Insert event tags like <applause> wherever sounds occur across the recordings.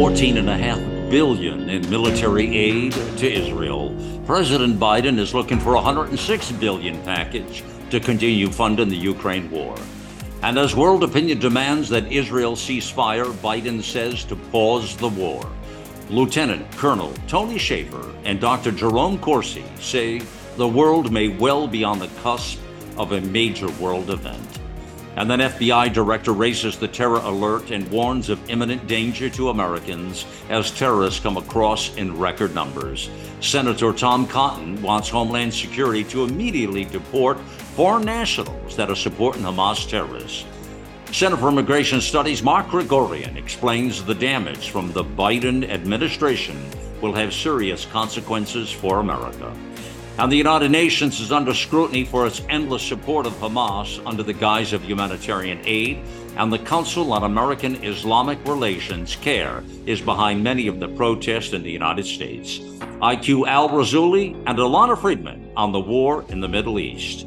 14 and a half billion in military aid to Israel. President Biden is looking for a 106 billion package to continue funding the Ukraine war. And as world opinion demands that Israel cease fire, Biden says to pause the war. Lieutenant Colonel Tony Shaffer and Dr. Jerome Corsi say the world may well be on the cusp of a major world event. And then FBI director raises the terror alert and warns of imminent danger to Americans as terrorists come across in record numbers. Senator Tom Cotton wants Homeland Security to immediately deport foreign nationals that are supporting Hamas terrorists. Center for Immigration Studies Mark Krikorian explains the damage from the Biden administration will have serious consequences for America. And the United Nations is under scrutiny for its endless support of Hamas under the guise of humanitarian aid, and the Council on American Islamic Relations, CAIR, is behind many of the protests in the United States. IQ Al Rassooli and Ilana Freedman on the war in the Middle East.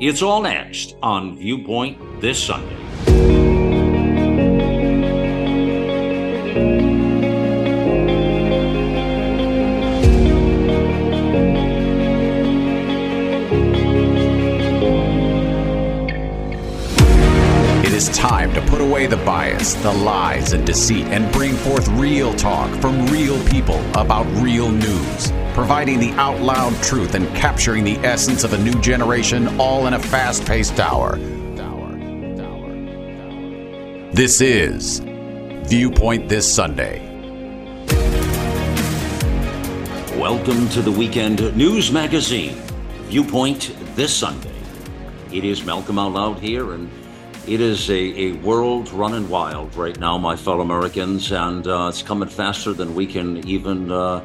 It's all next on Viewpoint this Sunday. Away the bias, the lies, and deceit and bring forth real talk from real people about real news, providing the out loud truth and capturing the essence of a new generation all in a fast paced hour. This is Viewpoint This Sunday. Welcome to the weekend news magazine, Viewpoint This Sunday. It is Malcolm Out Loud here, and it is a, a world running wild right now, my fellow Americans, and uh, it's coming faster than we can even uh,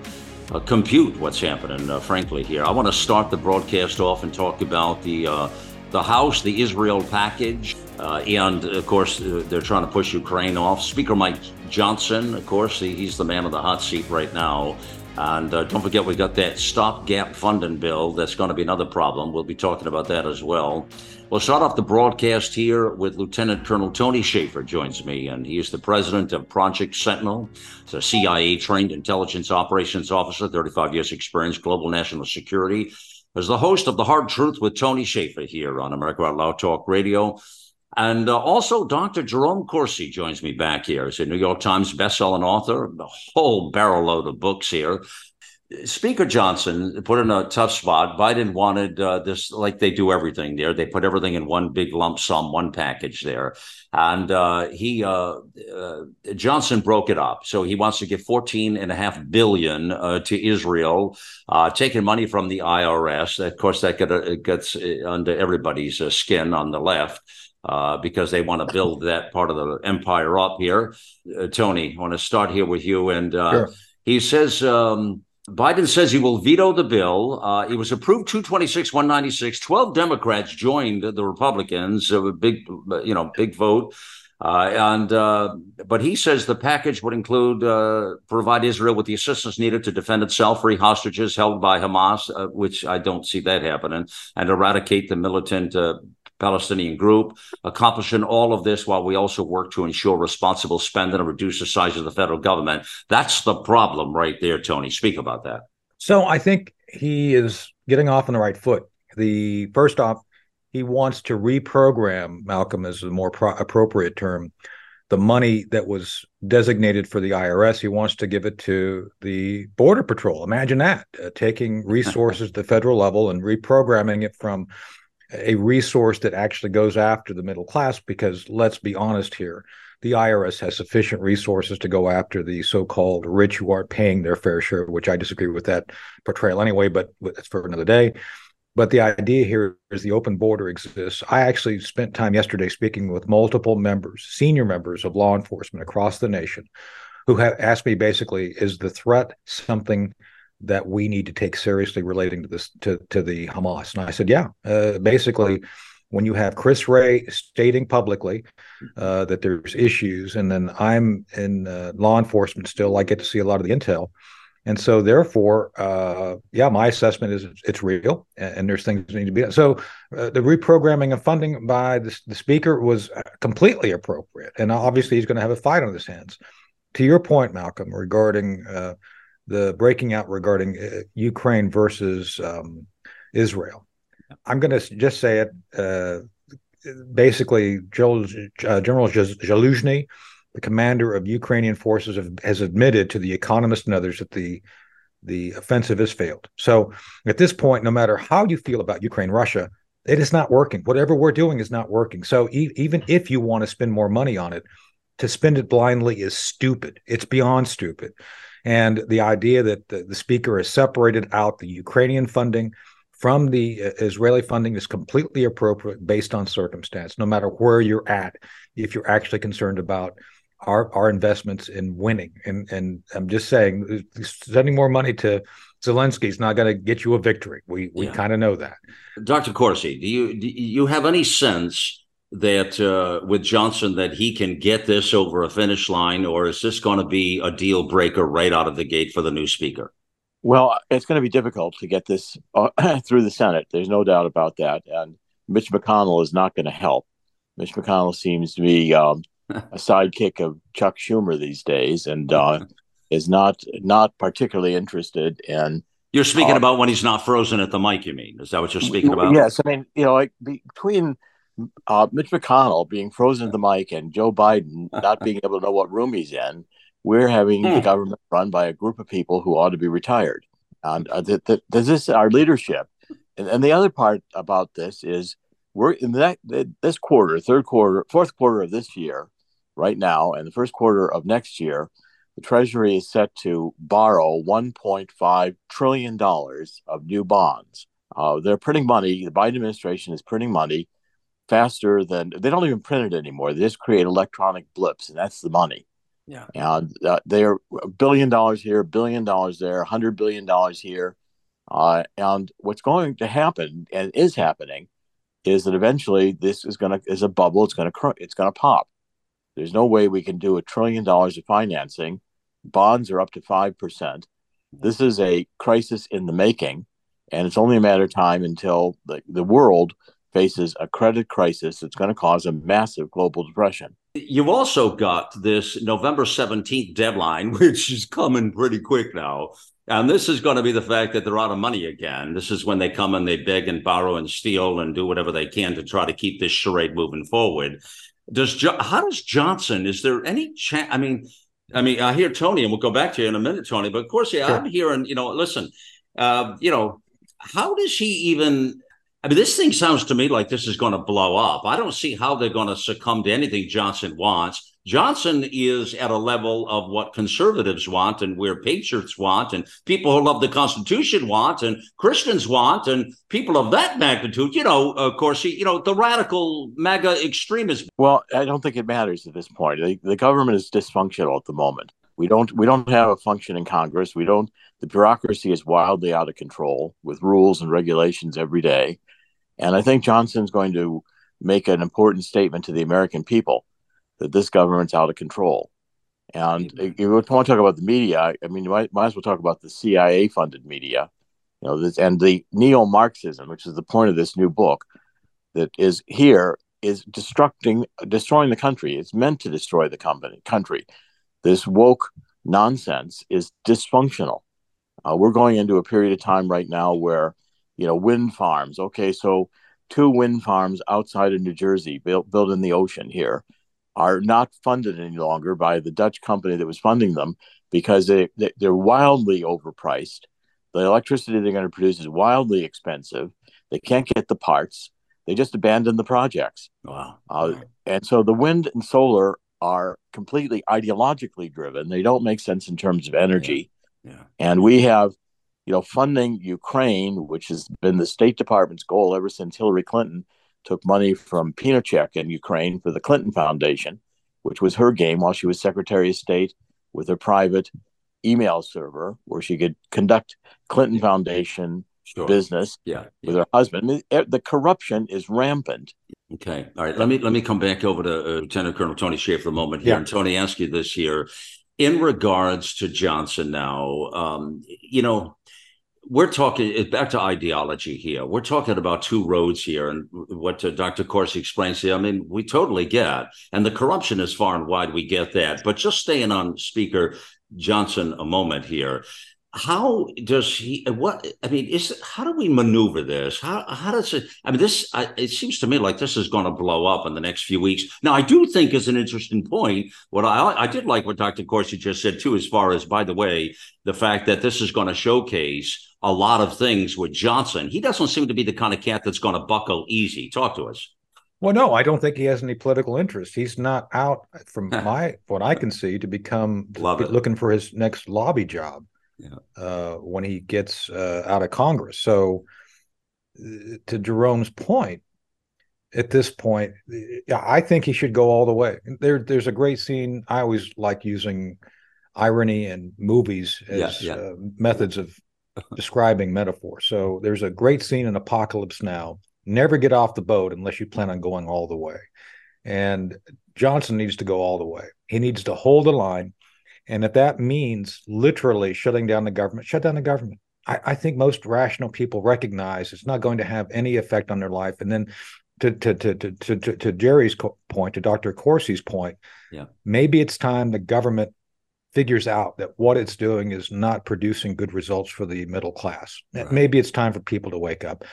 uh, compute what's happening, uh, frankly, here. I want to start the broadcast off and talk about the, uh, the House, the Israel package, uh, and of course, they're trying to push Ukraine off. Speaker Mike Johnson, of course, he's the man of the hot seat right now. And uh, don't forget, we've got that stopgap funding bill. That's going to be another problem. We'll be talking about that as well. We'll start off the broadcast here with Lieutenant Colonel Tony Shaffer joins me, and he is the president of Project Sentinel. He's a CIA-trained intelligence operations officer, 35 years experience, global national security. As the host of The Hard Truth with Tony Shaffer here on America Out Loud Talk Radio. And uh, also, Dr. Jerome Corsi joins me back here. He's a New York Times bestselling author, a whole barrel load of books here. Speaker Johnson put in a tough spot. Biden wanted uh, this, like they do everything there. They put everything in one big lump sum, one package there, and uh, he uh, uh Johnson broke it up. So he wants to give fourteen and a half billion uh, to Israel, uh, taking money from the IRS. Of course, that gets under everybody's skin on the left uh, because they want to build <laughs> that part of the empire up here. Uh, Tony, I want to start here with you. And uh, sure. he says um, Biden says he will veto the bill. Uh, it was approved 226, 196. 12 Democrats joined the Republicans, a big, you know, big vote. Uh, and uh, but he says the package would include uh, provide Israel with the assistance needed to defend itself, free hostages held by Hamas, uh, which I don't see that happening, and eradicate the militant uh, Palestinian group, accomplishing all of this while we also work to ensure responsible spending and reduce the size of the federal government. That's the problem right there, Tony. Speak about that. So I think he is getting off on the right foot. The first off, he wants to reprogram, Malcolm is the more pro- appropriate term, the money that was designated for the IRS. He wants to give it to the Border Patrol. Imagine that, uh, taking <laughs> resources at the federal level and reprogramming it from a resource that actually goes after the middle class because let's be honest here the IRS has sufficient resources to go after the so-called rich who aren't paying their fair share, which I disagree with that portrayal anyway, but that's for another day. But the idea here is the open border exists. I actually spent time yesterday speaking with multiple members, senior members of law enforcement across the nation, who have asked me basically, is the threat something that we need to take seriously relating to this to to the Hamas. And I said, yeah, uh, basically. When you have Chris Wray stating publicly uh, that there's issues, and then I'm in uh, law enforcement still, I get to see a lot of the intel, and so therefore, uh, yeah, my assessment is it's, real, and, and, there's things that need to be done. So uh, the reprogramming of funding by the, the speaker was uh, completely appropriate, and obviously he's going to have a fight on his hands. to your point, Malcolm, regarding uh, the breaking out regarding uh, Ukraine versus um, Israel, I'm going to just say it. Uh, basically, General, uh, General Zaluzhny, the commander of Ukrainian forces, have, has admitted to the Economist and others that the the offensive has failed. So at this point, no matter how you feel about Ukraine, Russia, it is not working. Whatever we're doing is not working. So e- even if you want to spend more money on it, to spend it blindly is stupid. It's beyond stupid. And the idea that the, the speaker has separated out the Ukrainian funding from the uh, Israeli funding is completely appropriate based on circumstance, no matter where you're at, if you're actually concerned about our our investments in winning. And and I'm just saying, sending more money to Zelensky is not going to get you a victory. We we yeah. kind of know that. Dr. Corsi, do you do you have any sense that uh, with Johnson that he can get this over a finish line, or is this going to be a deal breaker right out of the gate for the new speaker? Well, it's going to be difficult to get this uh, <clears throat> through the Senate. There's no doubt about that, and Mitch McConnell is not going to help. Mitch McConnell seems to be um, <laughs> a sidekick of Chuck Schumer these days, and uh, <laughs> is not not particularly interested in. You're speaking uh, about when he's not frozen at the mic. You mean? Is that what you're speaking about? Yes, I mean you know like between uh, Mitch McConnell being frozen at the mic and Joe Biden not <laughs> being able to know what room he's in, we're having the hmm. government run by a group of people who ought to be retired. And uh, th- th- this our leadership. And, and the other part about this is we're in that this quarter, third quarter, fourth quarter of this year, right now, and the first quarter of next year, the Treasury is set to borrow 1.5 trillion dollars of new bonds. Uh, they're printing money. The Biden administration is printing money faster than they don't even print it anymore. They just create electronic blips, and that's the money. Yeah. And uh, they're a billion dollars here, a billion dollars there, a hundred billion dollars here. Uh, and what's going to happen and is happening is that eventually this is going to is a bubble. It's going to cr- it's going to pop. There's no way we can do a trillion dollars of financing. Bonds are up to five percent. This is a crisis in the making, and it's only a matter of time until the, the world faces a credit crisis that's going to cause a massive global depression. You've also got this November 17th deadline, <laughs> which is coming pretty quick now. And this is going to be the fact that they're out of money again. This is when they come and they beg and borrow and steal and do whatever they can to try to keep this charade moving forward. Does jo- how does Johnson? Is there any chance? I mean, I mean, I hear Tony, and we'll go back to you in a minute, Tony. But of course, yeah, sure. I'm hearing. You know, listen, uh, you know, how does he even? I mean, this thing sounds to me like this is going to blow up. I don't see how they're going to succumb to anything Johnson wants. Johnson is at a level of what conservatives want and where patriots want and people who love the Constitution want and Christians want and people of that magnitude, you know, of course, you know, the radical MAGA extremism. Well, I don't think it matters at this point. The, the government is dysfunctional at the moment. We don't we don't have a function in Congress. We don't the bureaucracy is wildly out of control with rules and regulations every day. And I think Johnson's going to make an important statement to the American people that this government's out of control. And if you want to talk about the media, I mean, you might, might as well talk about the CIA funded media, you know, this, and the neo Marxism, which is the point of this new book that is here, is destructing, destroying the country. It's meant to destroy the company, country. This woke nonsense is dysfunctional. Uh, we're going into a period of time right now where you know, wind farms. Okay, so two wind farms outside of New Jersey, built built in the ocean here, are not funded any longer by the Dutch company that was funding them because they, they they're wildly overpriced. The electricity they're going to produce is wildly expensive. They can't get the parts. They just abandon the projects. Wow. Uh, and so the wind and solar are completely ideologically driven. They don't make sense in terms of energy. Yeah. yeah. And we have you know, funding Ukraine, which has been the State Department's goal ever since Hillary Clinton took money from Pinchuk in Ukraine for the Clinton Foundation, which was her game while she was Secretary of State with her private email server where she could conduct Clinton Foundation sure. business yeah, with her husband. The corruption is rampant. Okay. All right. Let me let me come back over to uh, Lieutenant Colonel Tony Shea for a moment here. Yeah. And Tony, ask you this here in regards to Johnson now. Um, you know, we're talking back to ideology here. We're talking about two roads here, and what uh, Dr. Corsi explains here. I mean, we totally get, and the corruption is far and wide. We get that, but just staying on Speaker Johnson a moment here how does he what i mean is how do we maneuver this? How how does it i mean this I, it seems to me like this is going to blow up in the next few weeks. Now i do think is an interesting point. What i i did like what dr corsi just said too as far as by the way the fact that this is going to showcase a lot of things with johnson. He doesn't seem to be the kind of cat that's going to buckle easy. Talk to us. Well, no, I don't think he has any political interest. He's not out from <laughs> my what I can see to become looking for his next lobby job yeah. uh, when he gets uh, out of Congress. So, uh, to Jerome's point, at this point, I think he should go all the way. There, there's a great scene. I always like using irony and movies as yeah, yeah. Uh, methods of <laughs> describing metaphor. So there's a great scene in Apocalypse Now. Never get off the boat unless you plan on going all the way. And Johnson needs to go all the way. He needs to hold the line and if that means literally shutting down the government, shut down the government. I, I, think most rational people recognize it's not going to have any effect on their life. And then to to to to to, to Jerry's point, to Dr. Corsi's point, yeah, maybe it's time the government figures out that what it's doing is not producing good results for the middle class. Right. Maybe it's time for people to wake up.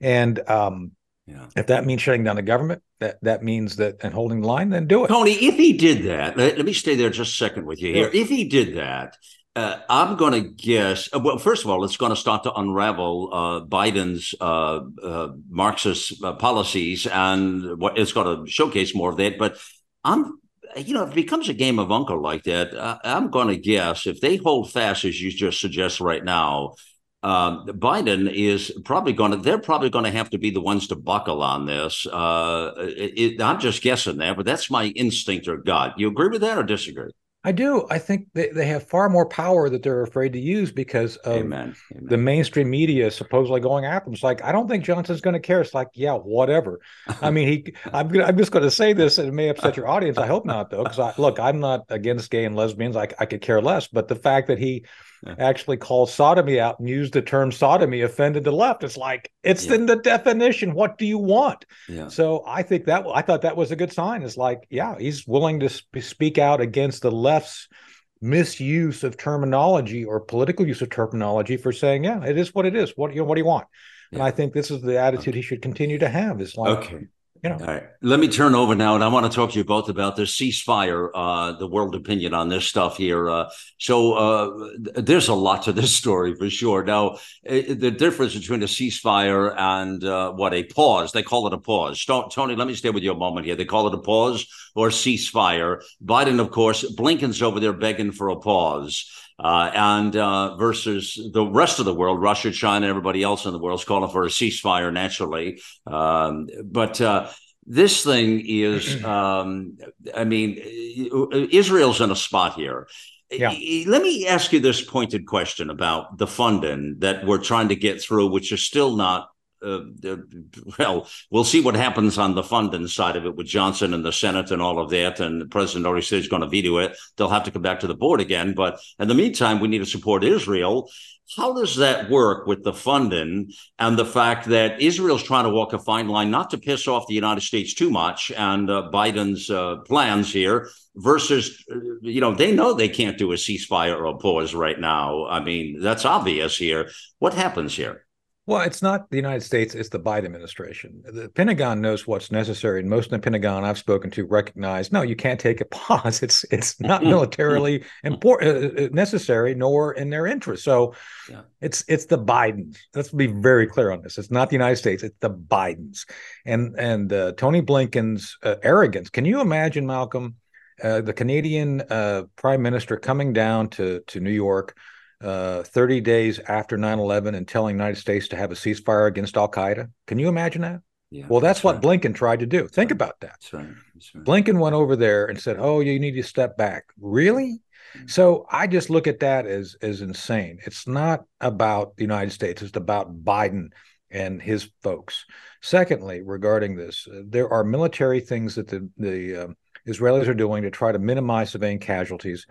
And um, yeah. If that means shutting down the government, that that means that and holding the line, then do it. Tony, if he did that, let, let me stay there just a second with you here. If he did that, uh, I'm going to guess. Uh, well, first of all, it's going to start to unravel uh, Biden's uh, uh, Marxist uh, policies, and what it's going to showcase more of that. But I'm, you know, if it becomes a game of uncle like that, I'm going to guess if they hold fast as you just suggest right now, uh, Biden is probably going to, they're probably going to have to be the ones to buckle on this. Uh, it, it, I'm just guessing there, but that's my instinct or gut. You agree with that or disagree? I do. I think they, they have far more power that they're afraid to use because of Amen. Amen. the mainstream media supposedly going after them. It's like I don't think Johnson's going to care. It's like yeah, whatever. I mean, he. I'm gonna, I'm just going to say this, and it may upset your audience. I hope not though, because I look, I'm not against gay and lesbians. I I could care less. But the fact that he actually called sodomy out and used the term sodomy offended the left. It's like it's yeah. in the definition. What do you want? Yeah. So I think that I thought that was a good sign. It's like, yeah, he's willing to sp- speak out against the left's misuse of terminology or political use of terminology for saying, yeah, it is what it is. What you know, what do you want? And I think this is the attitude okay. he should continue to have. Is like, okay, you know. All right. Let me turn over now, and I want to talk to you both about the ceasefire, uh, the world opinion on this stuff here. Uh, so uh, there's a lot to this story for sure. Now, it, the difference between a ceasefire and uh, what a pause, they call it a pause. Tony, let me stay with you a moment here. They call it a pause or ceasefire. Biden, of course, Blinken's over there begging for a pause. Uh, and uh, versus the rest of the world, Russia, China, everybody else in the world is calling for a ceasefire naturally. Um, but uh, this thing is, <clears throat> um, I mean, Israel's in a spot here. Yeah. Let me ask you this pointed question about the funding that we're trying to get through, which is still not uh, well, we'll see what happens on the funding side of it with Johnson and the Senate and all of that. And the president already said he's going to veto it. They'll have to come back to the board again. But in the meantime, we need to support Israel. How does that work with the funding and the fact that Israel's trying to walk a fine line, not to piss off the United States too much and uh, Biden's uh, plans here, versus, uh, you know, they know they can't do a ceasefire or a pause right now. I mean, that's obvious here. What happens here? Well, it's not the United States, it's the Biden administration. The Pentagon knows what's necessary, and most of the Pentagon I've spoken to recognize no, you can't take a pause. <laughs> It's it's not <laughs> militarily important uh, uh, necessary, nor in their interest. So yeah. it's it's the Bidens. Let's be very clear on this. It's not the United States, it's the Bidens. And and uh, Tony Blinken's uh, arrogance. Can you imagine, Malcolm, uh, the Canadian uh, Prime Minister coming down to to New York? Uh, 30 days after 9 11 and telling United States to have a ceasefire against Al Qaeda. Can you imagine that? Yeah, well, that's, that's what right. Blinken tried to do. Think about that. That's right. That's right. Blinken went over there and said, "Oh, you need to step back." Really? Mm-hmm. So I just look at that as as insane. It's not about the United States. It's about Biden and his folks. Secondly, regarding this, uh, there are military things that the the uh, Israelis are doing to try to minimize civilian casualties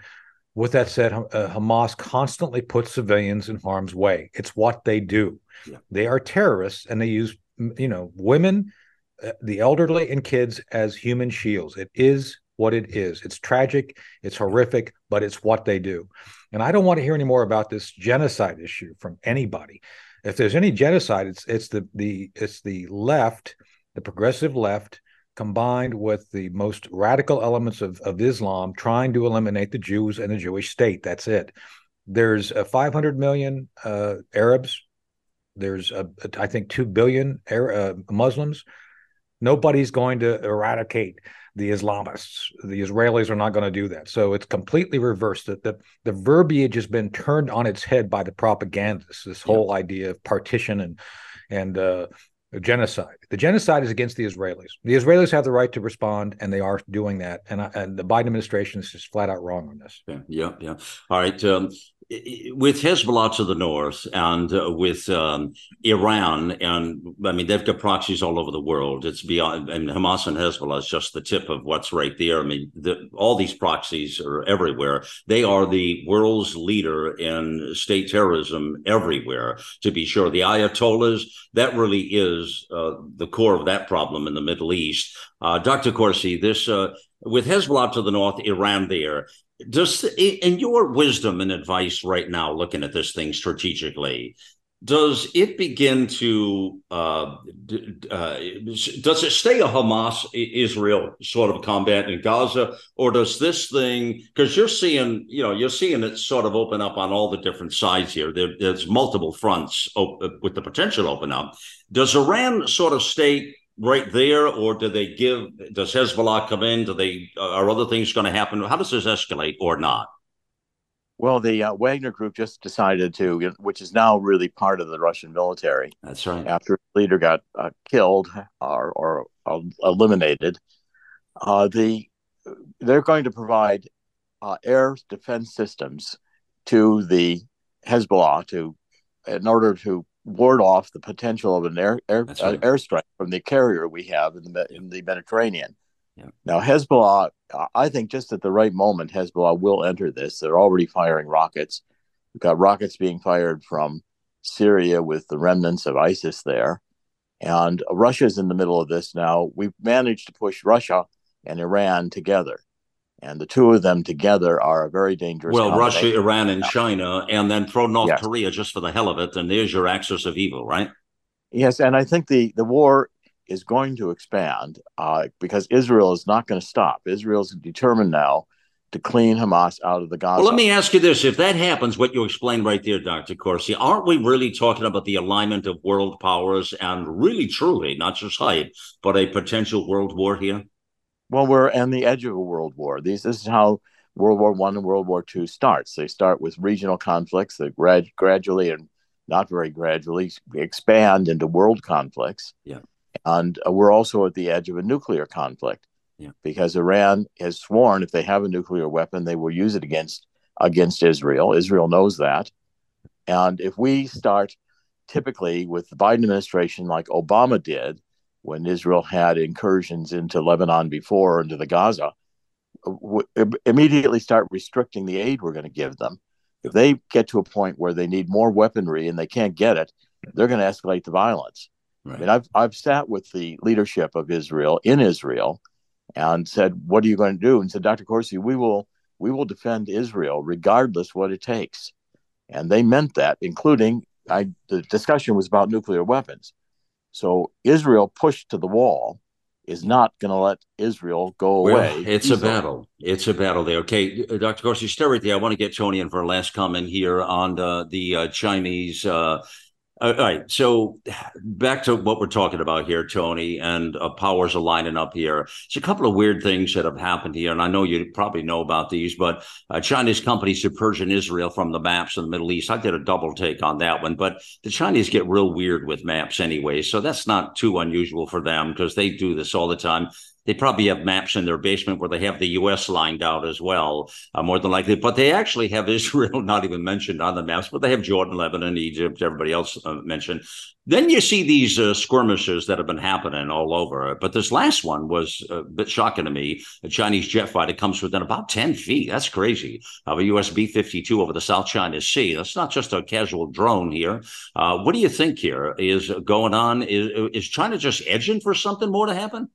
with that said, uh, Hamas constantly puts civilians in harm's way. It's what they do. Yeah. They are terrorists, and they use you know women, uh, the elderly, and kids as human shields. It is what it is. It's tragic. It's horrific, but it's what they do. And I don't want to hear any more about this genocide issue from anybody. If there's any genocide, it's it's the the it's the left, the progressive left combined with the most radical elements of, of Islam trying to eliminate the Jews and the Jewish state. That's it. There's uh, 500 million uh, Arabs. There's, uh, I think, 2 billion uh, Muslims. Nobody's going to eradicate the Islamists. The Israelis are not going to do that. So it's completely reversed. The, the, the verbiage has been turned on its head by the propagandists, this whole yeah. idea of partition and and uh, genocide. The genocide is against the Israelis. The Israelis have the right to respond, and they are doing that. And, and the Biden administration is just flat out wrong on this. Yeah, yeah, yeah. All right. Um, with Hezbollah to the north and uh, with um, Iran, and I mean, they've got proxies all over the world. It's beyond, and Hamas and Hezbollah is just the tip of what's right there. I mean, the, all these proxies are everywhere. They are the world's leader in state terrorism everywhere, to be sure. The Ayatollahs, that really is uh, the core of that problem in the Middle East. Uh, Dr. Corsi, this uh, with Hezbollah to the north, Iran there, does in your wisdom and advice right now looking at this thing strategically does it begin to uh, uh, does it stay a hamas israel sort of combat in gaza? Or does this thing because you're seeing you know you're seeing it sort of open up on all the different sides here. There, there's multiple fronts op- with the potential open up. Does iran sort of stay right there, or do they give? Does Hezbollah come in? Do they are other things going to happen? How does this escalate or not? Well, the uh, Wagner Group just decided to, which is now really part of the Russian military. That's right. After the leader got uh, killed or, or eliminated, uh, the they're going to provide uh, air defense systems to the Hezbollah to in order to ward off the potential of an air, air uh, right. uh, airstrike from the carrier we have in the in the Mediterranean. Yeah. Now Hezbollah, I think just at the right moment, Hezbollah will enter this. They're already firing rockets. We've got rockets being fired from Syria with the remnants of ISIS there, and Russia's in the middle of this now. We've managed to push Russia and Iran together and the two of them together are a very dangerous. Well, Russia, Iran, and China, and then throw North yes. Korea just for the hell of it, and there's your axis of evil, right? Yes, and I think the the war is going to expand uh, because Israel is not going to stop. Israel's determined now to clean Hamas out of the Gaza. Well, let me ask you this: If that happens, what you explained right there, Doctor Corsi, aren't we really talking about the alignment of world powers and really, truly, not just hype, but a potential world war here? Well, we're on the edge of a world war. These, this is how World War One and World War Two starts. They start with regional conflicts that grad, gradually and not very gradually expand into world conflicts. Yeah. And uh, we're also at the edge of a nuclear conflict. Yeah. Because Iran has sworn if they have a nuclear weapon, they will use it against against Israel. Israel knows that. And if we start typically with the Biden administration like Obama did, when Israel had incursions into Lebanon before into the Gaza, w- immediately start restricting the aid we're going to give them. If they get to a point where they need more weaponry and they can't get it, they're going to escalate the violence. Right. I mean, I've I've sat with the leadership of Israel in Israel and said, "What are you going to do?" And said, "Dr. Corsi, we will we will defend Israel regardless what it takes." And they meant that, including I, the discussion was about nuclear weapons. So Israel pushed to the wall is not going to let Israel go well, away. It's easily. a battle. It's a battle there. Okay, uh, Dr. Corsi, stay right there. I want to get Tony in for a last comment here on the, the uh, Chinese uh, all right. So back to what we're talking about here, Tony, and uh, powers are lining up here. It's a couple of weird things that have happened here, and I know you probably know about these, but uh, Chinese companies to Persian Israel from the maps in the Middle East. I did a double take on that one, but the Chinese get real weird with maps anyway, so that's not too unusual for them because they do this all the time. They probably have maps in their basement where they have the U.S. lined out as well, uh, more than likely. But they actually have <laughs> Israel not even mentioned on the maps, but they have Jordan, Lebanon, Egypt, everybody else uh, mentioned. Then you see these uh, skirmishes that have been happening all over. But this last one was a bit shocking to me. A Chinese jet fighter comes within about 10 feet. That's crazy. Of a US B 52 over the South China Sea. That's not just a casual drone here. Uh, what do you think here is going on? Is, is China just edging for something more to happen?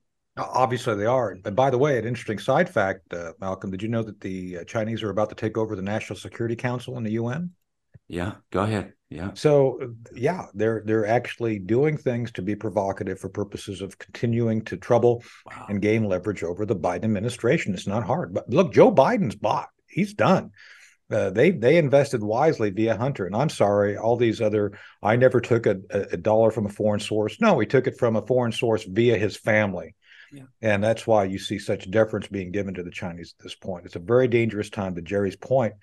Obviously, they are. And by the way, an interesting side fact, uh, Malcolm, did you know that the uh, Chinese are about to take over the National Security Council in the UN? Yeah, go ahead. Yeah. So, yeah, they're they're actually doing things to be provocative for purposes of continuing to trouble wow. and gain leverage over the Biden administration. It's not hard. But look, Joe Biden's bought. He's done. Uh, they they invested wisely via Hunter, and I'm sorry, all these other. I never took a, a dollar from a foreign source. No, we took it from a foreign source via his family. And that's why you see such deference being given to the Chinese at this point. It's a very dangerous time. To Jerry's point,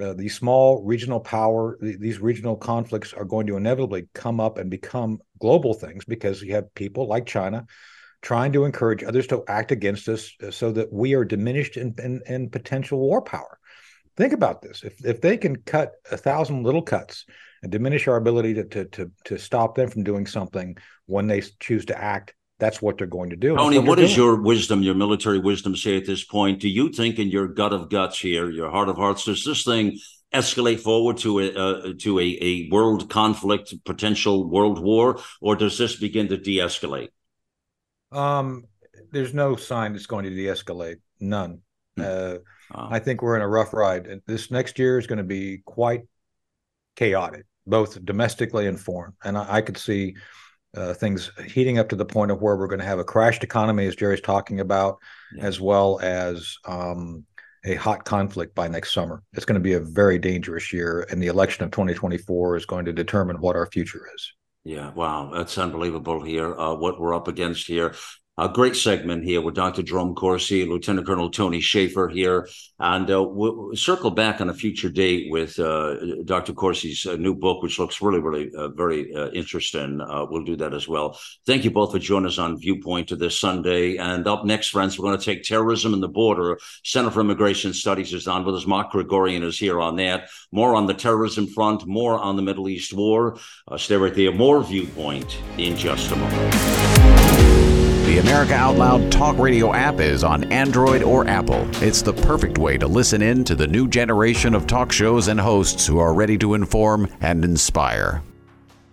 uh, these small regional power, these regional conflicts are going to inevitably come up and become global things because you have people like China trying to encourage others to act against us uh, so that we are diminished in, in, in potential war power. Think about this: if if they can cut a thousand little cuts and diminish our ability to to to, to stop them from doing something when they choose to act, that's what they're going to do. Tony, what, what is your wisdom, your military wisdom say at this point? Do you think, in your gut of guts here, your heart of hearts, does this thing escalate forward to a uh, to a, a world conflict, potential world war, or does this begin to de-escalate? Um, there's no sign it's going to de-escalate. None. Hmm. Uh, I think we're in a rough ride. And this next year is going to be quite chaotic, both domestically and foreign. And I, I could see uh, things heating up to the point of where we're going to have a crashed economy, as Jerry's talking about, yeah. as well as um, a hot conflict by next summer. It's going to be a very dangerous year, and the election of 2024 is going to determine what our future is. Yeah, wow, that's unbelievable here. Uh, what we're up against here a great segment here with Dr. Jerome Corsi, Lieutenant Colonel Tony Shaffer here. And uh, we'll circle back on a future date with uh, Dr. Corsi's uh, new book, which looks really, really uh, very uh, interesting. Uh, we'll do that as well. Thank you both for joining us on Viewpoint to this Sunday. And up next, friends, we're going to take terrorism and the border. Center for Immigration Studies is on with us. Mark Krikorian is here on that. More on the terrorism front, more on the Middle East war. stay right there. More Viewpoint in just a moment. The America Out Loud Talk Radio app is on Android or Apple. It's the perfect way to listen in to the new generation of talk shows and hosts who are ready to inform and inspire.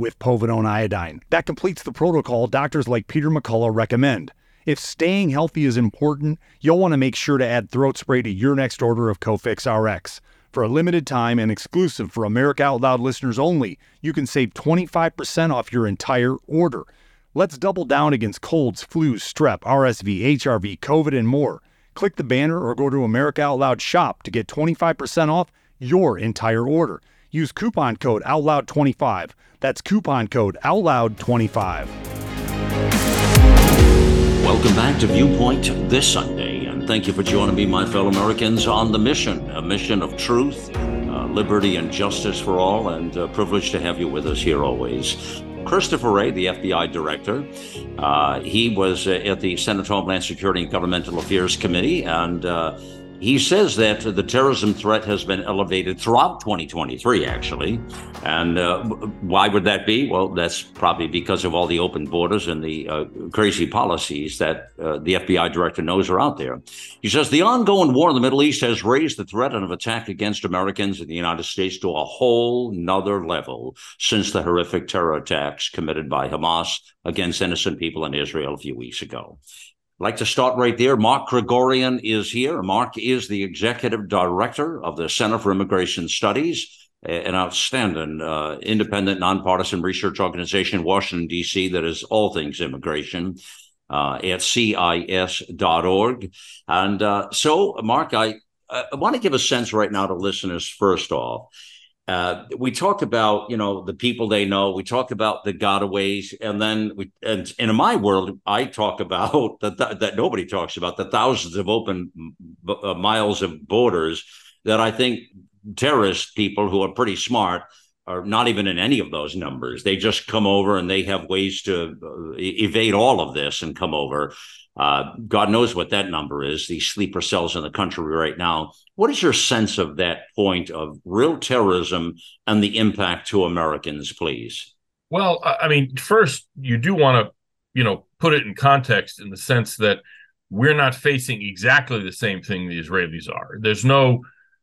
with povidone iodine. That completes the protocol doctors like Peter McCullough recommend. If staying healthy is important, you'll want to make sure to add throat spray to your next order of Cofix RX. For a limited time and exclusive for America Out Loud listeners only, you can save 25% off your entire order. Let's double down against colds, flus, strep, RSV, HRV, COVID, and more. Click the banner or go to America Out Loud shop to get 25% off your entire order. Use coupon code OUTLOUD25. That's coupon code OUTLOUD25. Welcome back to Viewpoint this Sunday, and thank you for joining me, my fellow Americans, on the mission a mission of truth, uh, liberty, and justice for all, and uh, privileged to have you with us here always. Christopher Wray, the FBI director, uh, he was uh, at the Senate Homeland Security and Governmental Affairs Committee, and uh, he says that the terrorism threat has been elevated throughout 2023, actually. And uh, why would that be? Well, that's probably because of all the open borders and the uh, crazy policies that uh, the FBI director knows are out there. He says the ongoing war in the Middle East has raised the threat of attack against Americans in the United States to a whole nother level since the horrific terror attacks committed by Hamas against innocent people in Israel a few weeks ago. Like to start right there. Mark Krikorian is here. Mark is the executive director of the Center for Immigration Studies, an outstanding uh, independent, nonpartisan research organization in Washington, D.C., that is all things immigration. uh, at cis.org. And uh, so, Mark, I, I want to give a sense right now to listeners, first off. Uh, we talk about you know the people they know. We talk about the gotaways, and then we and, and in my world, I talk about <laughs> that that nobody talks about the thousands of open uh, miles of borders that I think terrorist people who are pretty smart are not even in any of those numbers. They just come over and they have ways to uh, evade all of this and come over. Uh, God knows what that number is, the sleeper cells in the country right now. What is your sense of that point of real terrorism and the impact to Americans, please? Well, I mean, first, you do want to, you know, put it in context in the sense that we're not facing exactly the same thing the Israelis are. There's no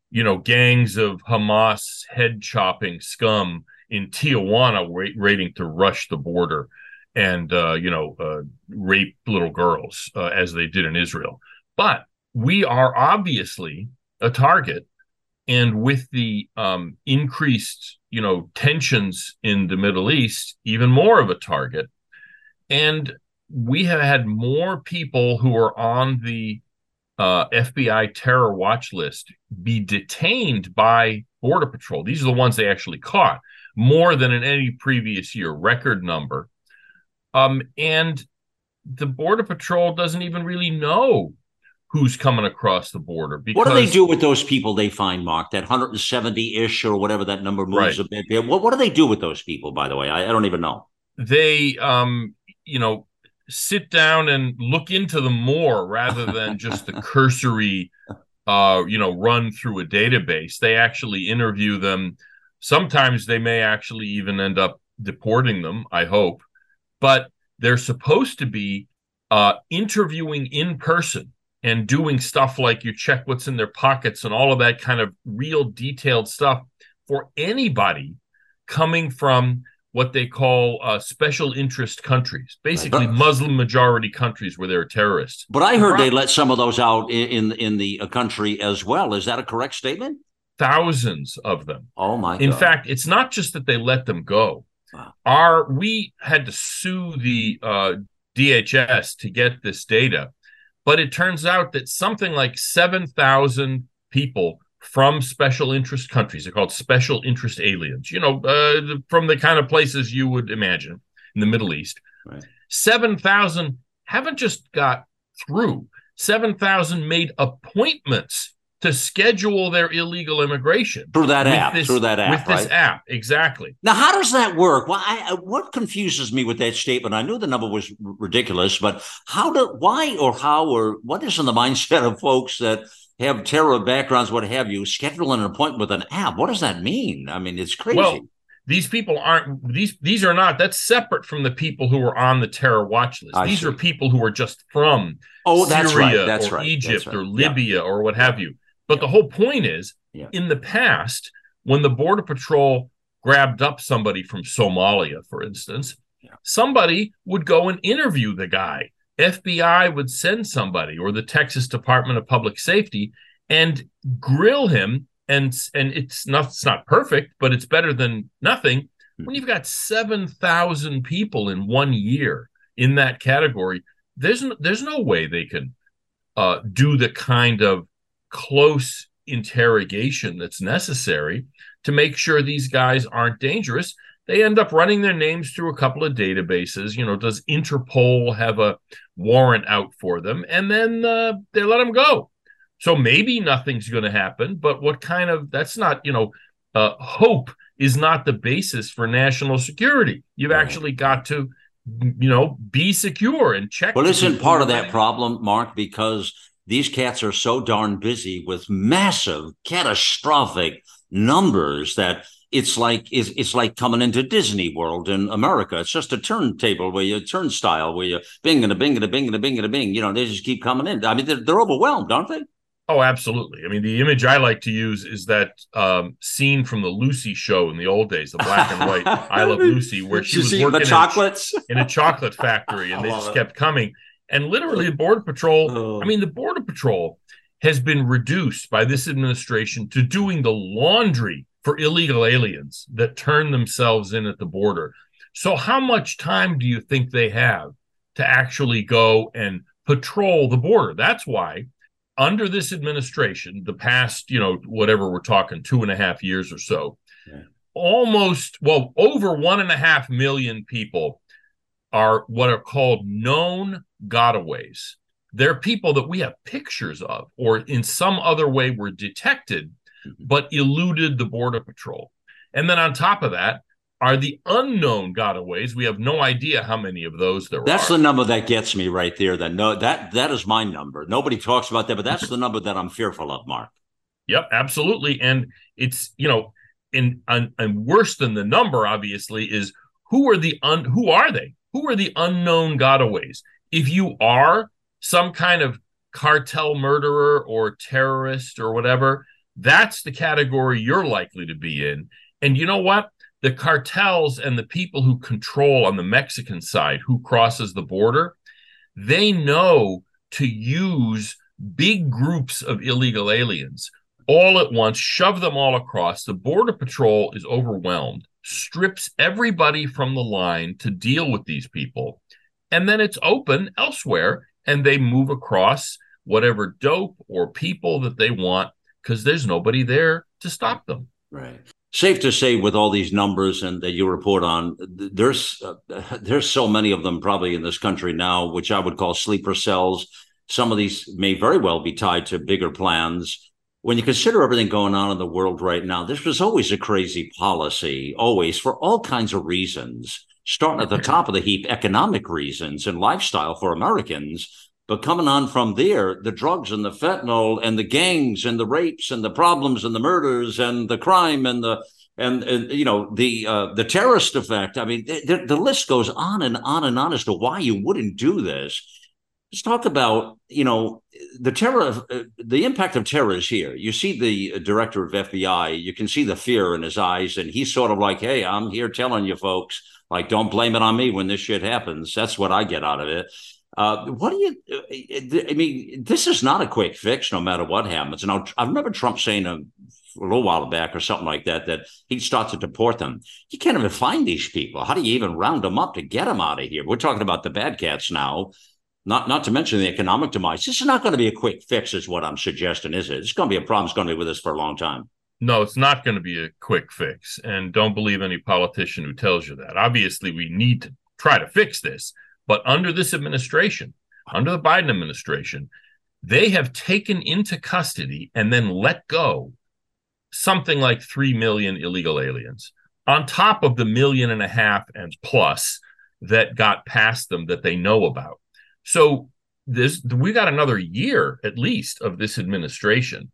you know, gangs of Hamas head chopping scum in Tijuana waiting to rush the border and, uh, you know, uh, rape little girls uh, as they did in Israel. But we are obviously a target. And with the um, increased, you know, tensions in the Middle East, even more of a target. And we have had more people who are on the uh, FBI terror watch list be detained by Border Patrol. These are the ones they actually caught, more than in any previous year, record number. Um, and the Border Patrol doesn't even really know who's coming across the border. Because, what do they do with those people they find, Mark? That 170 ish or whatever that number moves right. a bit. What, what do they do with those people, by the way? I, I don't even know. They, um, you know, sit down and look into them more rather than <laughs> just the cursory uh, you know run through a database they actually interview them sometimes they may actually even end up deporting them i hope but they're supposed to be uh, interviewing in person and doing stuff like you check what's in their pockets and all of that kind of real detailed stuff for anybody coming from what they call uh, special interest countries, basically Muslim majority countries where there are terrorists. But I heard they let some of those out in in, in the uh, country as well. Is that a correct statement? Thousands of them. Oh my! In fact, it's not just that they let them go. Wow. Our we had to sue the uh, DHS to get this data, but it turns out that something like seven thousand people from special interest countries. They're called special interest aliens, you know, uh, from the kind of places you would imagine in the Middle East. Right. 7,000 haven't just got through, 7,000 made appointments to schedule their illegal immigration through that app. This, through that app, with right? this app, exactly. Now, how does that work? Well, I, uh, what confuses me with that statement? I knew the number was ridiculous, but how do, why, or how, or what is in the <laughs> mindset of folks that have terror backgrounds, what have you, schedule an appointment with an app. What does that mean? I mean, it's crazy. Well, these people aren't these these are not that's separate from the people who are on the terror watch list. I these see. are people who are just from oh, that's Syria right. that's or right. Egypt right. or Libya yeah. or what have you. But yeah. the whole point is yeah. in the past, when the border patrol grabbed up somebody from Somalia, for instance, somebody would go and interview the guy FBI would send somebody or the Texas Department of Public Safety and grill him and and it's not it's not perfect, but it's better than nothing. When you've got 7,000 people in one year in that category, there's no, there's no way they can uh, do the kind of close interrogation that's necessary to make sure these guys aren't dangerous they end up running their names through a couple of databases. You know, does Interpol have a warrant out for them? And then uh, they let them go. So maybe nothing's going to happen, but what kind of that's not, you know, uh, hope is not the basis for national security. You've right. actually got to, you know, be secure and check. Well, isn't part of that problem, Mark, because these cats are so darn busy with massive, catastrophic numbers that it's like it's, it's like coming into Disney World in America. It's just a turntable where you turnstile where you bing and a bing and a bing and a bing and a bing. You know, they just keep coming in. I mean, they're, they're overwhelmed, aren't they? Oh, absolutely. I mean, the image I like to use is that um, scene from the Lucy show in the old days, the black and white <laughs> I Love Lucy, where she was working the chocolates in a, in a chocolate factory, <laughs> and they just it. kept coming. And literally, the Border Patrol. Oh. I mean, the Border Patrol has been reduced by this administration to doing the laundry for illegal aliens that turn themselves in at the border. So, how much time do you think they have to actually go and patrol the border. That's why under this administration, the past, you know, whatever we're talking, two and a half years or so, yeah. almost, well, over one and a half million people are what are called known gotaways. They're people that we have pictures of or in some other way were detected, mm-hmm. but eluded the Border Patrol. And then on top of that, are the unknown gotaways. We have no idea how many of those there are. that's are. the number that gets me right there. That no, that that is my number. Nobody talks about that, but that's the number that I'm fearful of, Mark. Yep, absolutely. And it's you know, and and, and worse than the number, obviously, is who are the un who are they? Who are the unknown gotaways? If you are some kind of cartel murderer or terrorist or whatever, that's the category you're likely to be in. And you know what? the cartels and the people who control on the Mexican side who crosses the border, they know to use big groups of illegal aliens all at once, shove them all across. The Border Patrol is overwhelmed, strips everybody from the line to deal with these people. And then it's open elsewhere and they move across whatever dope or people that they want because there's nobody there to stop them. Right. Safe to say with all these numbers and that you report on there's uh, <laughs> there's so many of them probably in this country now which i would call sleeper cells. Some of these may very well be tied to bigger plans. When you consider everything going on in the world right now this was always a crazy policy always for all kinds of reasons starting at the top of the heap economic reasons and lifestyle for americans but coming on from there, the drugs and the fentanyl and the gangs and the rapes and the problems and the murders and the crime and the and, and you know the uh, the terrorist effect. I mean, the, the list goes on and on and on as to why you wouldn't do this. Let's talk about you know the terror, uh, the impact of terror is here. You see the director of FBI, you can see the fear in his eyes, and he's sort of like, "Hey, I'm here telling you folks, like, don't blame it on me when this shit happens." That's what I get out of it. Uh, what do you? I mean, this is not a quick fix, no matter what happens. Now, I remember Trump saying a, a little while back or something like that that he'd start to deport them. You can't even find these people. How do you even round them up to get them out of here? We're talking about the bad cats now. Not, not to mention the economic demise. This is not going to be a quick fix, is what I'm suggesting, is it? It's going to be a problem. It's going to be with us for a long time. No, it's not going to be a quick fix. And don't believe any politician who tells you that. Obviously, we need to try to fix this but under this administration, under the Biden administration, they have taken into custody and then let go something like 3 million illegal aliens on top of the million and a half and plus that got past them that they know about. So this we got another year at least of this administration.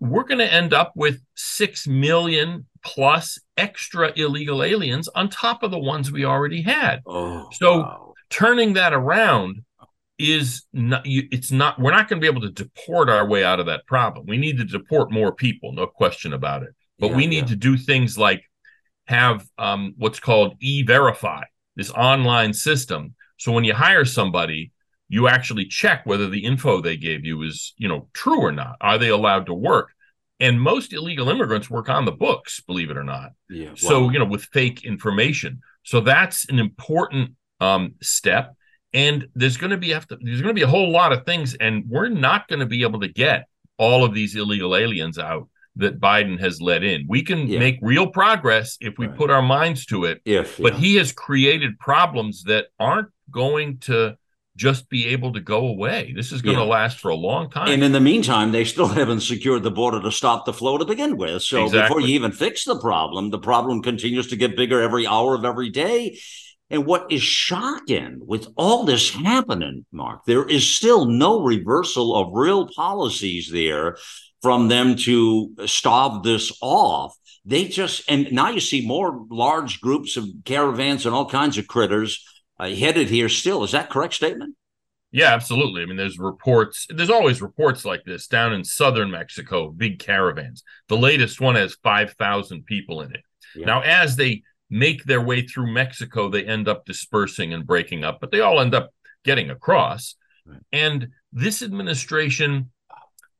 We're going to end up with 6 million plus extra illegal aliens on top of the ones we already had. Oh, so wow turning that around is not it's not we're not going to be able to deport our way out of that problem we need to deport more people no question about it but yeah, we need yeah. to do things like have um, what's called e-verify this online system so when you hire somebody you actually check whether the info they gave you is you know true or not are they allowed to work and most illegal immigrants work on the books believe it or not yeah, so you know with fake information so that's an important um, step. And there's going to be to, there's going to be a whole lot of things, and we're not going to be able to get all of these illegal aliens out that Biden has let in. We can yeah. make real progress if we right. put our minds to it. If, but he has created problems that aren't going to just be able to go away. This is going yeah. to last for a long time. And in the meantime, they still <laughs> haven't secured the border to stop the flow to begin with. So exactly. before you even fix the problem, the problem continues to get bigger every hour of every day. And what is shocking with all this happening, Mark, there is still no reversal of real policies there from them to stave this off. They just, and now you see more large groups of caravans and all kinds of critters uh, headed here still. Is that correct statement? Yeah, absolutely. I mean, there's reports, there's always reports like this down in southern Mexico, big caravans. The latest one has 5,000 people in it. Yeah. Now, as they make their way through Mexico, they end up dispersing and breaking up, but they all end up getting across. Right. And this administration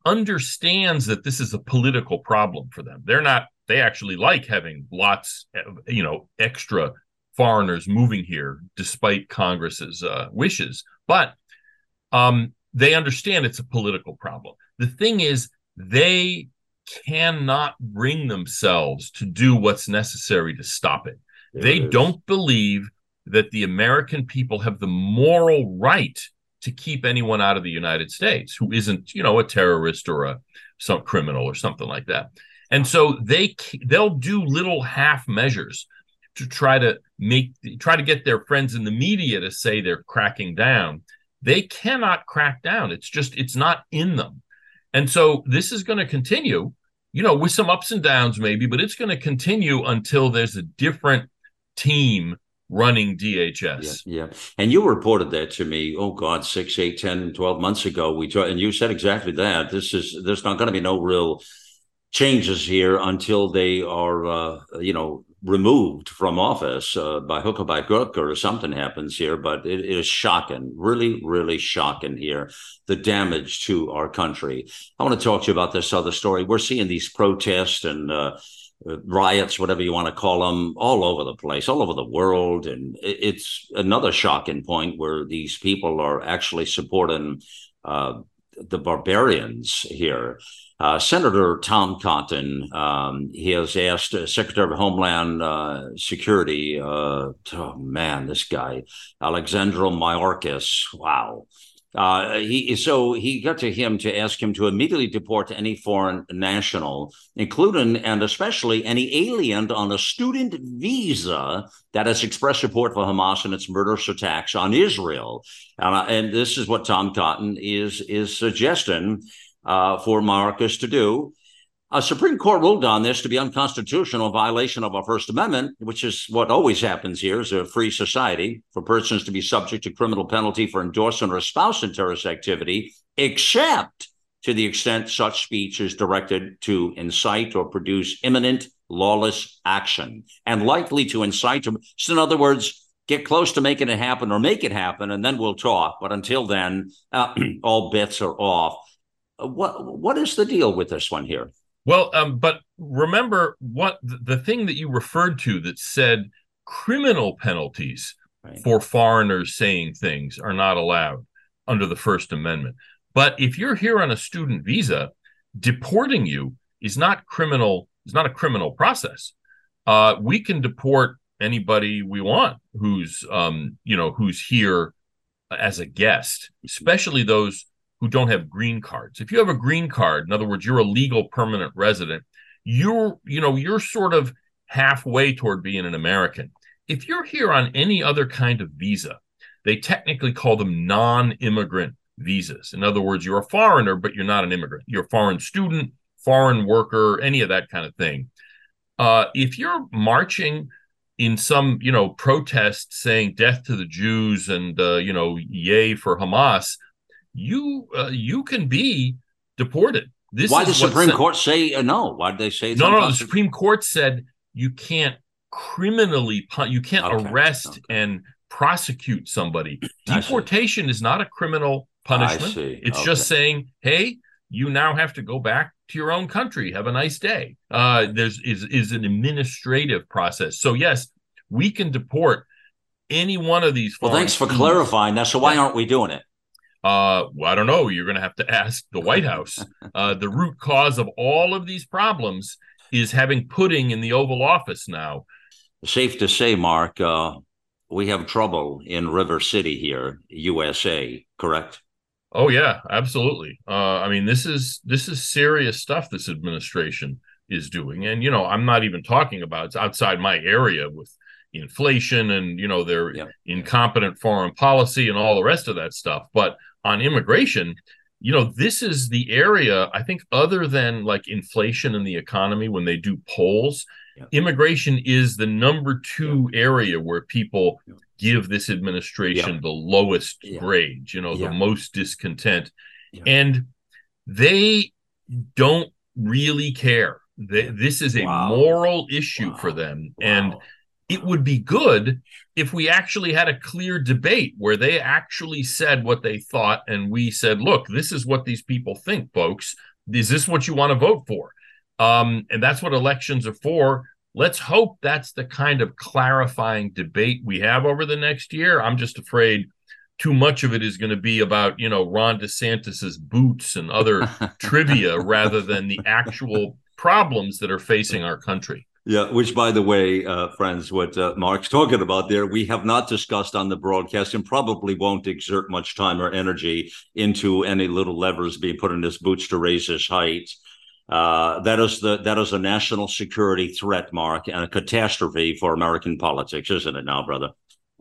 understands that this is a political problem for them. They're not, they actually like having lots of, you know, extra foreigners moving here despite Congress's uh, wishes. But um, they understand it's a political problem. The thing is, they cannot bring themselves to do what's necessary to stop it. they don't believe that the American people have the moral right to keep anyone out of the United States who isn't, you know, a terrorist or a some criminal or something like that. And so they they'll do little half measures to try to make try to get their friends in the media to say they're cracking down. They cannot crack down. It's just it's not in them. And so this is going to continue, you know, with some ups and downs maybe, but it's going to continue until there's a different team running DHS. Yeah, yeah. And you reported that to me, oh God, six, eight, 10, 12 months ago. We tried, and you said exactly that. This is, there's not going to be no real changes here until they are, uh, you know, removed from office uh, by hook or by crook or something happens here. But it is shocking, really, really shocking here, the damage to our country. I want to talk to you about this other story. We're seeing these protests and, uh, riots, whatever you want to call them, all over the place, all over the world. And it's another shocking point where these people are actually supporting uh, the barbarians here. Uh, Senator Tom Cotton, um, he has asked uh, Secretary of Homeland uh, Security, uh, oh man, this guy, Alexandro Mayorkas, wow, uh, he so he got to him to ask him to immediately deport any foreign national, including and especially any alien on a student visa that has expressed support for Hamas and its murderous attacks on Israel. Uh, and this is what Tom Cotton is is suggesting uh, for Mayorkas to do. A Supreme Court ruled on this to be unconstitutional, violation of our First Amendment, which is what always happens here is a free society for persons to be subject to criminal penalty for endorsing or espousing terrorist activity, except to the extent such speech is directed to incite or produce imminent lawless action and likely to incite. So, in other words, get close to making it happen or make it happen, and then we'll talk. But until then, uh, <clears throat> all bets are off. What what is the deal with this one here? Well, um, but remember what the thing that you referred to that said criminal penalties right. for foreigners saying things are not allowed under the First Amendment. But if you're here on a student visa, deporting you is not criminal. Is not a criminal process. Uh, we can deport anybody we want who's um, you know who's here as a guest, especially those who don't have green cards. If you have a green card, in other words, you're a legal permanent resident, you're, you know, you're sort of halfway toward being an American. If you're here on any other kind of visa, they technically call them non-immigrant visas. In other words, you're a foreigner, but you're not an immigrant. You're a foreign student, foreign worker, any of that kind of thing. Uh, if you're marching in some, you know, protest saying "death to the Jews" and uh, you know, "yay for Hamas," you uh, you can be deported. This Why did the Supreme Court say uh, no? Why did they say no? No, the Supreme Court said you can't criminally you can't okay. arrest okay. and prosecute somebody. <clears throat> Deportation is not a criminal punishment. It's okay. just saying, hey, you now have to go back to your own country. Have a nice day. Uh, there's is is an administrative process. So yes, we can deport any one of these. Well, thanks for clarifying that. So why aren't we doing it? Uh, well, I don't know. You're going to have to ask the White House. <laughs> Uh, the root cause of all of these problems is having pudding in the Oval Office now. Safe to say, Mark, uh, we have trouble in River City here, USA. Correct? Oh yeah, absolutely. Uh, I mean, this is this is serious stuff. This administration is doing, and you know, I'm not even talking about it's outside my area with inflation and you know their incompetent foreign policy and all the rest of that stuff. But on immigration you know this is the area i think other than like inflation in the economy when they do polls immigration is the number two yep. area where people give this administration the lowest grade you know the most discontent. And they don't really care. They, this is a wow. moral issue wow. for them. Wow. and it would be good if we actually had a clear debate where they actually said what they thought and we said look this is what these people think folks is this what you want to vote for um, and that's what elections are for let's hope that's the kind of clarifying debate we have over the next year. I'm just afraid too much of it is going to be about you know Ron DeSantis's boots and other <laughs> trivia rather than the actual problems that are facing our country. Yeah, which, by the way, uh, friends, what uh, Mark's talking about there, we have not discussed on the broadcast and probably won't exert much time or energy into any little levers being put in his boots to raise his height. Uh, that is the that is a national security threat, Mark, and a catastrophe for American politics, isn't it now, brother?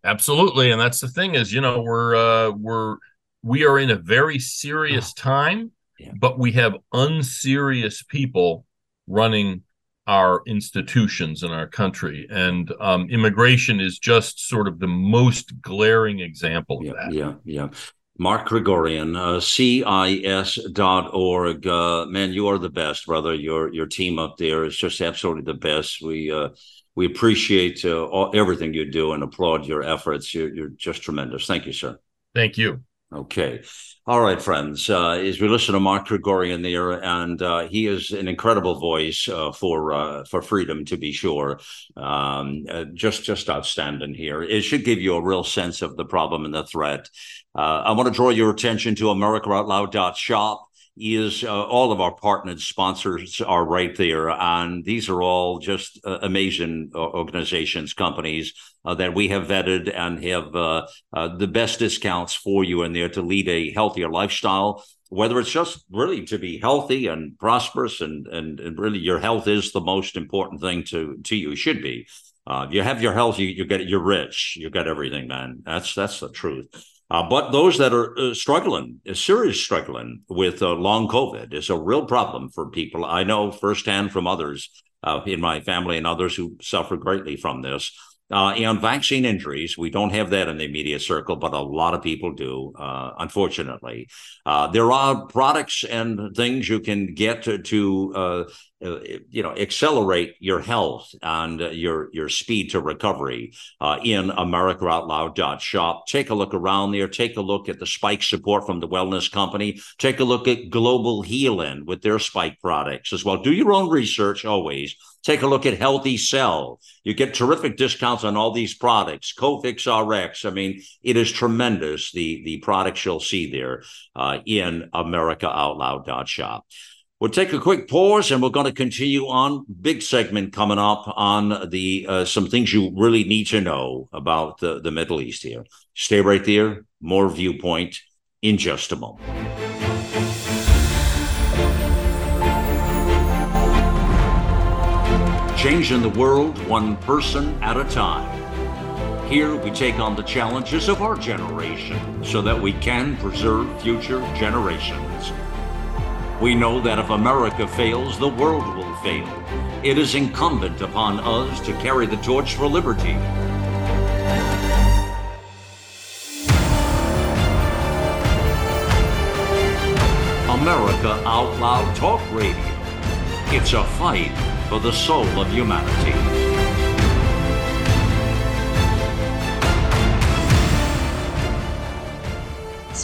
Absolutely, and that's the thing is, you know, we're uh, we're we are in a very serious oh. time, yeah. but we have unserious people running our institutions in our country, and um, immigration is just sort of the most glaring example of yeah, that. Yeah, yeah. Mark Krikorian, uh, CIS.org. Uh, man, you are the best, brother. Your your team up there is just absolutely the best. We uh, we appreciate uh, all, everything you do and applaud your efforts. You're, you're just tremendous. Thank you, sir. Thank you. Okay. All right, friends. Uh, as we listen to Mark Krikorian there, and uh, he is an incredible voice uh, for uh, for freedom, to be sure. Um, uh, just just outstanding here. It should give you a real sense of the problem and the threat. Uh, I want to draw your attention to AmericaOutloud.shop is uh, all of our partners sponsors are right there. And these are all just uh, amazing uh, organizations, companies uh, that we have vetted and have uh, uh, the best discounts for you in there to lead a healthier lifestyle. Whether it's just really to be healthy and prosperous, and, and, and really your health is the most important thing to, to you, should be. you have your health, you, you get you're rich, you got everything, man. That's that's the truth. Uh, but those that are uh, struggling, uh, serious struggling with uh, long COVID is a real problem for people. I know firsthand from others uh, in my family and others who suffer greatly from this. Uh, and vaccine injuries, we don't have that in the immediate circle, but a lot of people do, unfortunately. There are products and things you can get to, to you know accelerate your health and uh, your your speed to recovery uh, in americaoutloud.shop take a look around there. Take a look at the spike support from the wellness company. Take a look at global healing with their spike products as well. Do your own research always. Take a look at healthy cell. You get terrific discounts on all these products. Cofix rx. I mean it is tremendous the the products you'll see there uh, in americaoutloud.shop We'll take a quick pause and we're going to continue on. Big segment coming up on the uh, some things you really need to know about the, the Middle East here. Stay right there. More viewpoint in just a moment. Changing the world one person at a time. Here we take on the challenges of our generation so that we can preserve future generations. We know that if America fails, the world will fail. It is incumbent upon us to carry the torch for liberty. America Out Loud Talk Radio. It's a fight for the soul of humanity.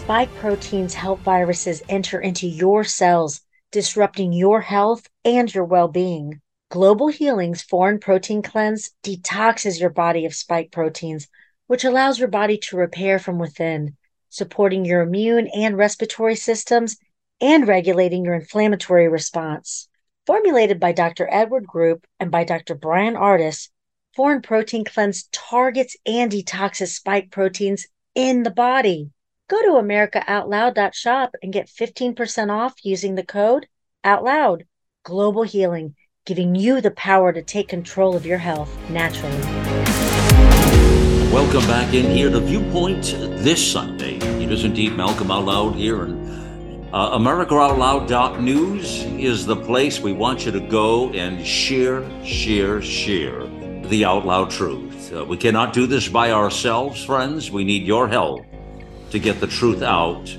Spike proteins help viruses enter into your cells, disrupting your health and your well being. Global Healing's Foreign Protein Cleanse detoxes your body of spike proteins, which allows your body to repair from within, supporting your immune and respiratory systems and regulating your inflammatory response. Formulated by Dr. Edward Group and by Dr. Bryan Ardis, Foreign Protein Cleanse targets and detoxes spike proteins in the body. Go to americaoutloud.shop and get 15% off using the code OUTLOUD. Global Healing, giving you the power to take control of your health naturally. Welcome back in here to Viewpoint this Sunday. It is indeed Malcolm Out Loud here, and uh, AmericaOutloud.news is the place we want you to go and share, share, share the out loud truth. Uh, we cannot do this by ourselves, friends. We need your help to get the truth out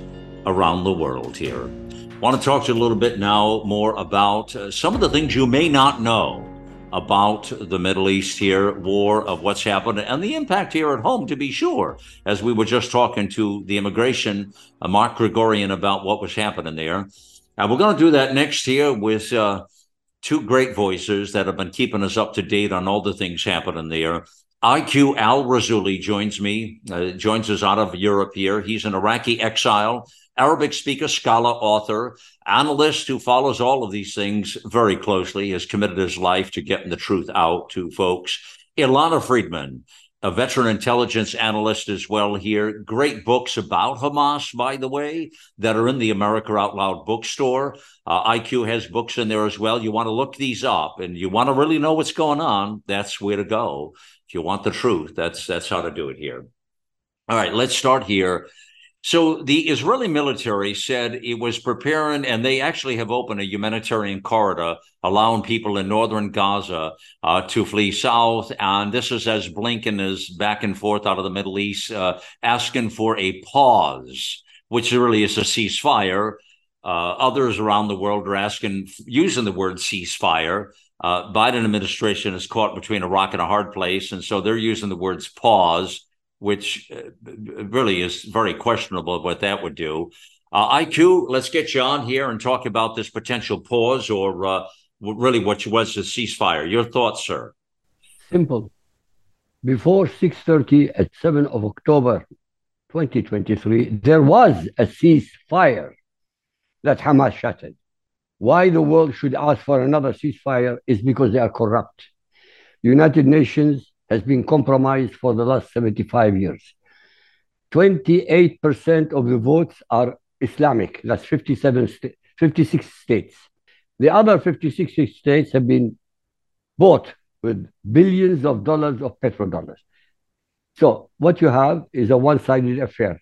around the world here. I want to talk to you a little bit now more about uh, some of the things you may not know about the Middle East here, war of what's happened, and the impact here at home, to be sure. As we were just talking to the immigration, uh, Mark Krikorian, about what was happening there. And we're going to do that next here with uh, two great voices that have been keeping us up to date on all the things happening there. IQ Al Rassooli joins me, uh, joins us out of Europe here. He's an Iraqi exile, Arabic speaker, scholar, author, analyst who follows all of these things very closely, has committed his life to getting the truth out to folks. Ilana Freedman, a veteran intelligence analyst as well here. Great books about Hamas, by the way, that are in the America Out Loud bookstore. Uh, IQ has books in there as well. You want to look these up and you want to really know what's going on, that's where to go. You want the truth, that's that's how to do it here. All right, let's start here so the Israeli military said it was preparing, and they actually have opened a humanitarian corridor allowing people in northern Gaza uh, to flee south. And this is as Blinken is back and forth out of the Middle East, uh, asking for a pause, which really is a ceasefire. Uh, others around the world are asking, using the word ceasefire. Uh, Biden administration is caught between a rock and a hard place, and so they're using the words pause which uh, really is very questionable what that would do. Uh, IQ, let's get you on here and talk about this potential pause or uh, really what was the ceasefire. Your thoughts, sir? Simple. Before 6.30 at 7 of October 2023, there was a ceasefire that Hamas shattered. Why the world should ask for another ceasefire is because they are corrupt. The United Nations has been compromised for the last 75 years. 28% of the votes are Islamic, that's 57 st- 56 states. The other 56 states have been bought with billions of dollars of petrodollars. So what you have is a one-sided affair.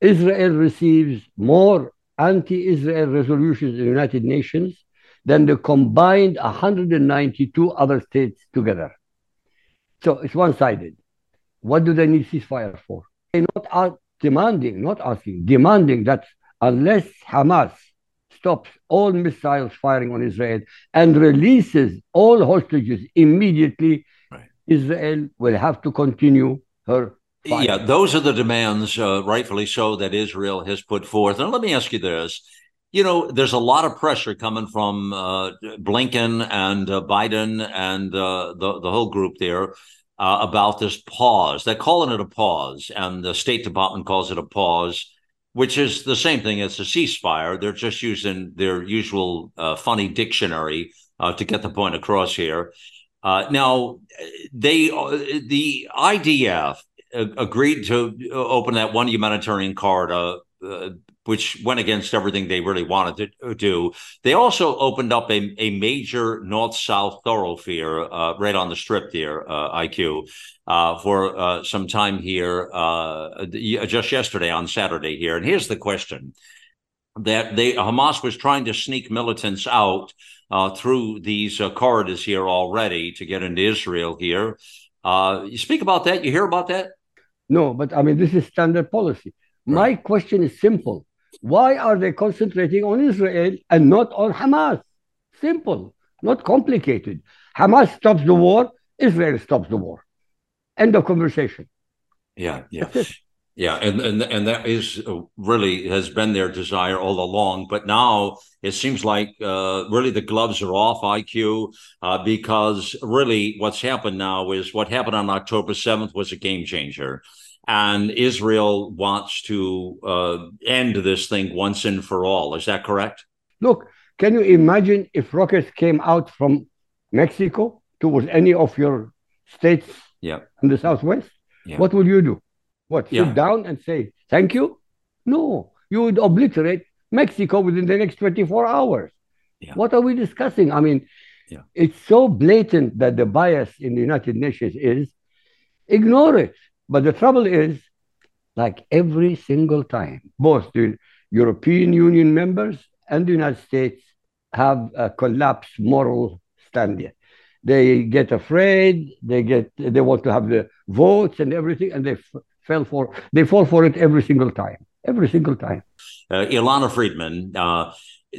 Israel receives more anti-Israel resolutions in the United Nations than the combined 192 other states together. So it's one sided. What do they need ceasefire for? They're not demanding, not asking, demanding that unless Hamas stops all missiles firing on Israel and releases all hostages immediately, right. Israel will have to continue her. Fight. Yeah, those are the demands, uh, rightfully so, that Israel has put forth. And let me ask you this you know, there's a lot of pressure coming from uh, Blinken and uh, Biden and uh, the the whole group there uh, about this pause. They're calling it a pause, and the State Department calls it a pause, which is the same thing as a ceasefire. They're just using their usual uh, funny dictionary to get the point across here. now, they the IDF agreed to open that one humanitarian corridor uh, which went against everything they really wanted to do. They also opened up a, a major north south thoroughfare uh, right on the strip there, uh, IQ, uh, for uh, some time here, uh, just yesterday on Saturday here. And here's the question that they Hamas was trying to sneak militants out uh, through these corridors here already to get into Israel here. you speak about that? You hear about that? No, but I mean, this is standard policy. Right. My question is simple why are they concentrating on Israel and not on Hamas? Simple, not complicated. Hamas stops the war, Israel stops the war. End of conversation. Yeah, yeah. Yeah, and, and and that is uh, really has been their desire all along. But now it seems like uh, really the gloves are off IQ uh, because really what's happened now is what happened on October seventh was a game changer and Israel wants to uh, end this thing once and for all. Is that correct? Look, can you imagine if rockets came out from Mexico towards any of your states yeah. in the southwest? Yeah. What would you do? What, sit yeah. down and say, thank you? No, you would obliterate Mexico within the next 24 hours. Yeah. What are we discussing? I mean, yeah. it's so blatant that the bias in the United Nations is ignore it. But the trouble is, like every single time, both the European Union members and the United States have a collapsed moral standing. They get afraid. They get. They want to have the votes and everything, and they fell for. They fall for it every single time. Every single time. Uh, Ilana Freedman. Uh,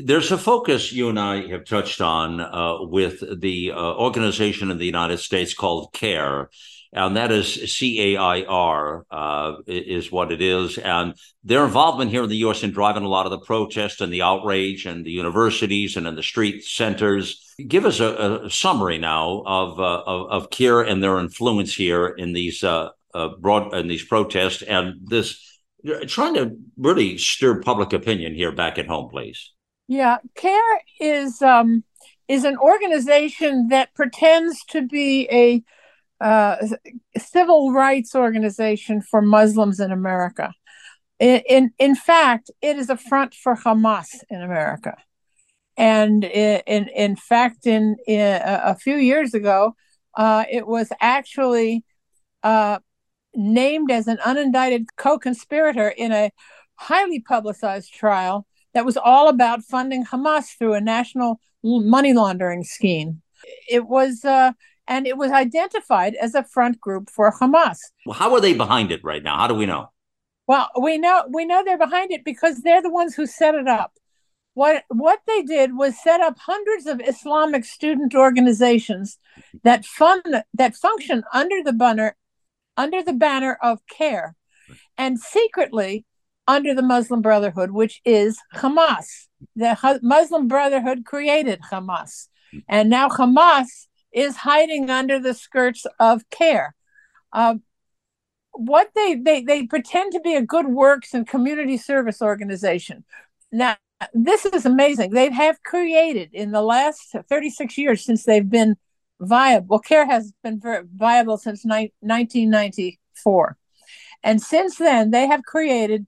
there's a focus you and I have touched on uh, with the uh, organization in the United States called CAIR, and that is CAIR uh, is what it is. And their involvement here in the U.S. in driving a lot of the protests and the outrage and the universities and in the street centers. Give us a, a summary now of, uh, of, of CAIR and their influence here in these uh, uh, broad in these protests and this trying to really stir public opinion here back at home, please. Yeah, CAIR is um, is an organization that pretends to be a uh, civil rights organization for Muslims in America. In, in, in fact, it is a front for Hamas in America. And in, in fact, in, in a few years ago, uh, it was actually uh, named as an unindicted co conspirator in a highly publicized trial that was all about funding Hamas through a national money laundering scheme. It was, uh, and it was identified as a front group for Hamas. Well, how are they behind it right now? How do we know? Well, we know we know they're behind it because they're the ones who set it up. What what they did was set up hundreds of Islamic student organizations that fund that function under the banner under the banner of CAIR and secretly under the Muslim Brotherhood, which is Hamas. The Muslim Brotherhood created Hamas, and now Hamas is hiding under the skirts of CAIR. Uh, what they, they they pretend to be a good works and community service organization. Now, this is amazing. They have created in the last 36 years since they've been viable. Well, CAIR has been viable since ni- 1994. And since then, they have created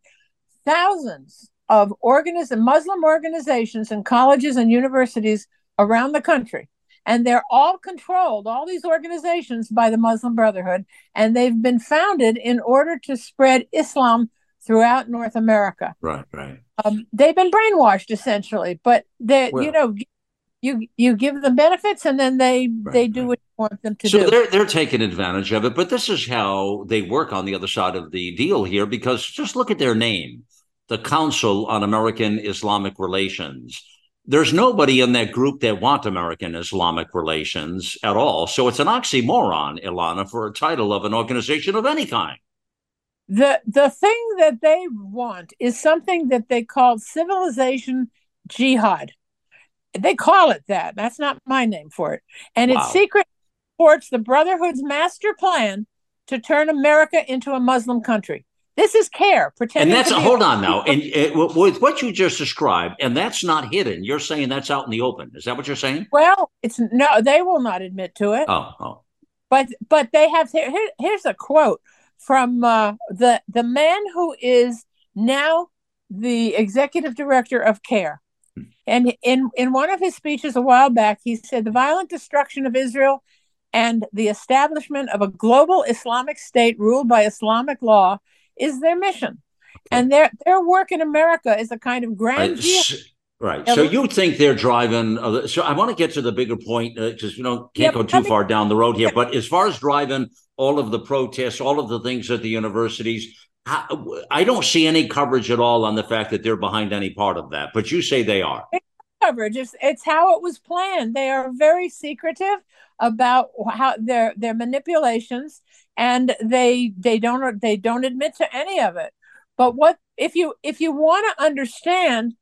thousands of organiz- Muslim organizations and colleges and universities around the country and they're all controlled all these organizations by the muslim brotherhood and they've been founded in order to spread islam throughout north america right right um, they've been brainwashed essentially but they well, you know you you give them benefits and then they right, they do right. what you want them to so do so they're they're taking advantage of it but this is how they work on the other side of the deal here because just look at their name the council on american islamic relations there's nobody in that group that want American Islamic relations at all. So it's an oxymoron, Ilana, for a title of an organization of any kind. The the thing that they want is something that they call civilization jihad. They call it that. That's not my name for it. And wow. it secret supports the Brotherhood's master plan to turn America into a Muslim country. This is CAIR. Pretending and that's hold on now, and uh, with what you just described, and that's not hidden. You're saying that's out in the open. Is that what you're saying? Well, it's no. They will not admit to it. Oh, oh. But but they have. Here, here's a quote from uh, the the man who is now the executive director of CAIR. And in, in one of his speeches a while back, he said the violent destruction of Israel and the establishment of a global Islamic state ruled by Islamic law is their mission. And their their work in America is a kind of grand. Right. right. So you think they're driving? Uh, so I want to get to the bigger point because uh, you know can't go too far down the road here. But as far as driving all of the protests, all of the things at the universities, I don't see any coverage at all on the fact that they're behind any part of that. But you say they are. Coverage. It's, it's how it was planned. They are very secretive about how their their manipulations and they they don't they don't admit to any of it but what if you if you want to understand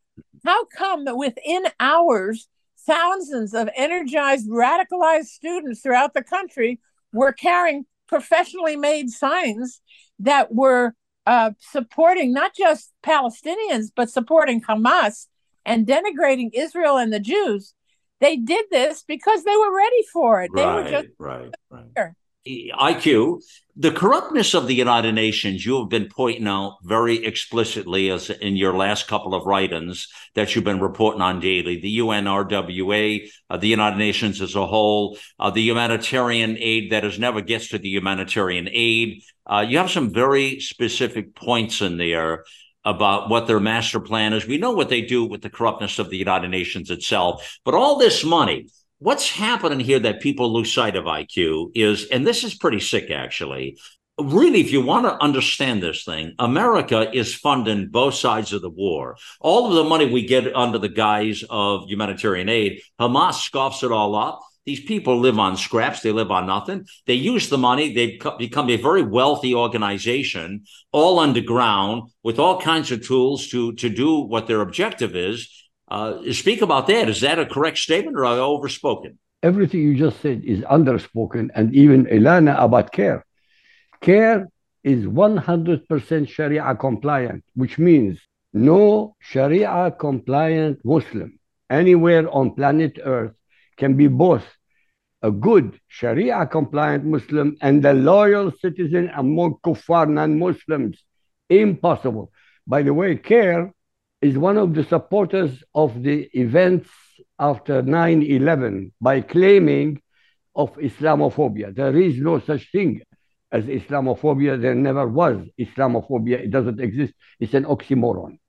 how come that within hours thousands of energized radicalized students throughout the country were carrying professionally made signs that were uh, supporting not just palestinians but supporting hamas and denigrating israel and the jews they did this because they were ready for it. They right, were just right, right. IQ, the corruptness of the United Nations, you have been pointing out very explicitly as in your last couple of write-ins that you've been reporting on daily. The UNRWA, uh, the United Nations as a whole, uh, the humanitarian aid that is never gets to the humanitarian aid. Uh, you have some very specific points in there about what their master plan is. We know what they do with the corruptness of the United Nations itself, but all this money, what's happening here that people lose sight of IQ is, and this is pretty sick actually. Really, if you want to understand this thing, America is funding both sides of the war. All of the money we get under the guise of humanitarian aid, Hamas scoffs it all up. these people live on scraps. They live on nothing. They use the money. They become a very wealthy organization, all underground, with all kinds of tools to to do what their objective is. Uh, speak about that. Is that a correct statement, or are I overspoken? Everything you just said is underspoken, and even Ilana about CAIR. CAIR is 100% Sharia compliant, which means no Sharia compliant Muslim anywhere on planet Earth can be both a good Sharia compliant Muslim and a loyal citizen among kuffar non Muslims. Impossible. By the way, CAIR is one of the supporters of the events after 9 11 by claiming of Islamophobia. There is no such thing as Islamophobia. There never was Islamophobia. It doesn't exist. It's an oxymoron.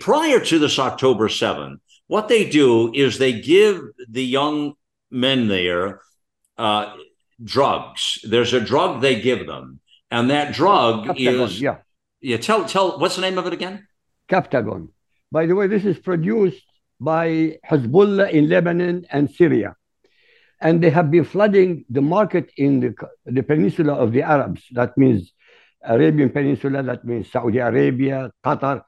Prior to this October 7, what they do is they give the young men there uh, drugs. There's a drug they give them, and that drug Captagon, is yeah. Yeah, tell tell what's the name of it again? Captagon. By the way, this is produced by Hezbollah in Lebanon and Syria. And they have been flooding the market in the, the peninsula of the Arabs. That means Arabian Peninsula, that means Saudi Arabia, Qatar.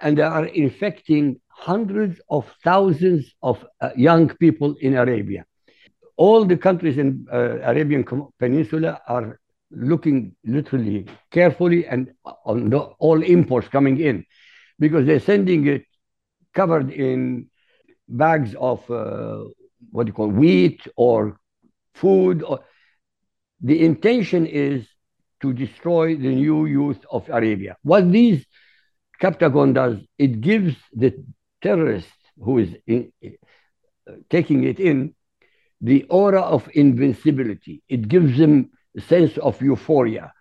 And they are infecting hundreds of thousands of uh, young people in Arabia. All the countries in uh, Arabian Peninsula are looking literally carefully and on the, all imports coming in because they're sending it covered in bags of uh, what you call wheat or food. Or, the intention is to destroy the new youth of Arabia. What these Captagon does, it gives the terrorist who is in, uh, taking it in the aura of invincibility. It gives them a sense of euphoria.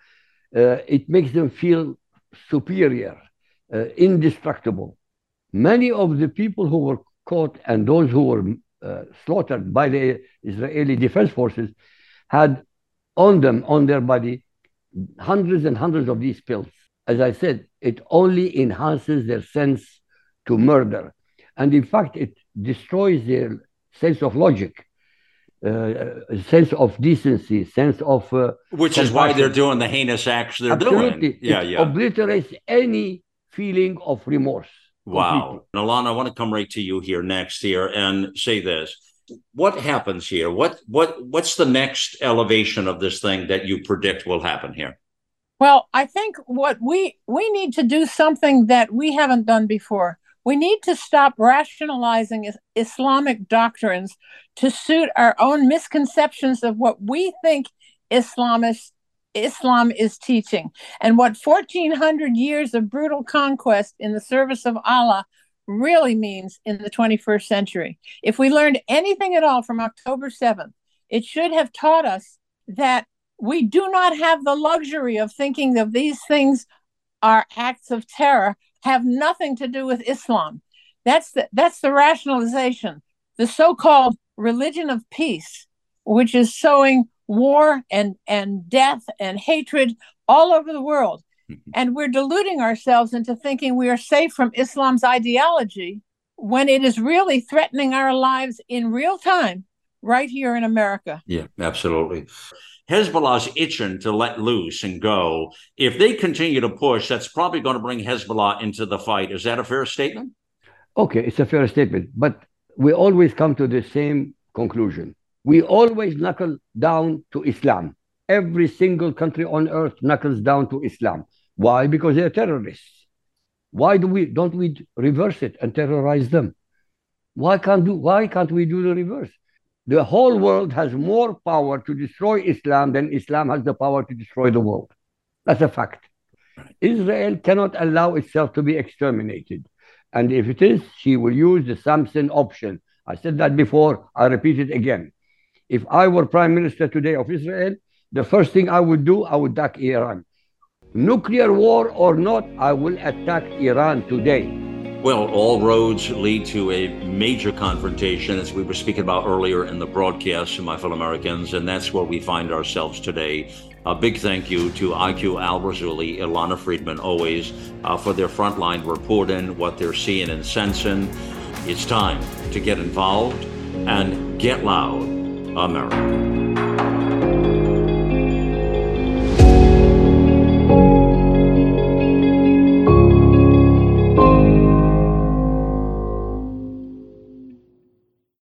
Uh, it makes them feel superior, uh, indestructible. Many of the people who were caught and those who were uh, slaughtered by the Israeli defense forces had on them, on their body, hundreds and hundreds of these pills. As I said, it only enhances their sense to murder. And in fact, it destroys their sense of logic, uh, sense of decency, sense of. Uh, Which is why they're doing the heinous acts they're Absolutely. doing. Yeah, it yeah. obliterates any feeling of remorse. Wow. Alana, I want to come right to you here next here and say this. What happens here? What what what's the next elevation of this thing that you predict will happen here? Well, I think what we we need to do something that we haven't done before. We need to stop rationalizing Islamic doctrines to suit our own misconceptions of what we think Islamists Islam is teaching and what 1400 years of brutal conquest in the service of Allah really means in the 21st century. If we learned anything at all from October 7th, it should have taught us that we do not have the luxury of thinking that these things are acts of terror have nothing to do with Islam. That's the that's the rationalization. The so-called religion of peace, which is sowing war and and death and hatred all over the world. Mm-hmm. And we're deluding ourselves into thinking we are safe from Islam's ideology when it is really threatening our lives in real time right here in America. Yeah, absolutely. Hezbollah's itching to let loose and go. If they continue to push, that's probably going to bring Hezbollah into the fight. Is that a fair statement? Okay, it's a fair statement. But we always come to the same conclusion. We always knuckle down to Islam. Every single country on earth knuckles down to Islam. Why? Because they're terrorists. Why do we don't we reverse it and terrorize them? Why can't do why can't we do the reverse? the whole world has more power to destroy Islam than Islam has the power to destroy the world. That's a fact. Israel cannot allow itself to be exterminated. And if it is, she will use the Samson option. I said that before, I repeat it again. If I were prime minister today of Israel, the first thing I would do, I would attack Iran. Nuclear war or not, I will attack Iran today. Well, all roads lead to a major confrontation, as we were speaking about earlier in the broadcast, my fellow Americans, and that's where we find ourselves today. A big thank you to IQ Al Rassooli, Ilana Freedman, always uh, for their frontline reporting, what they're seeing and sensing. It's time to get involved and get loud America.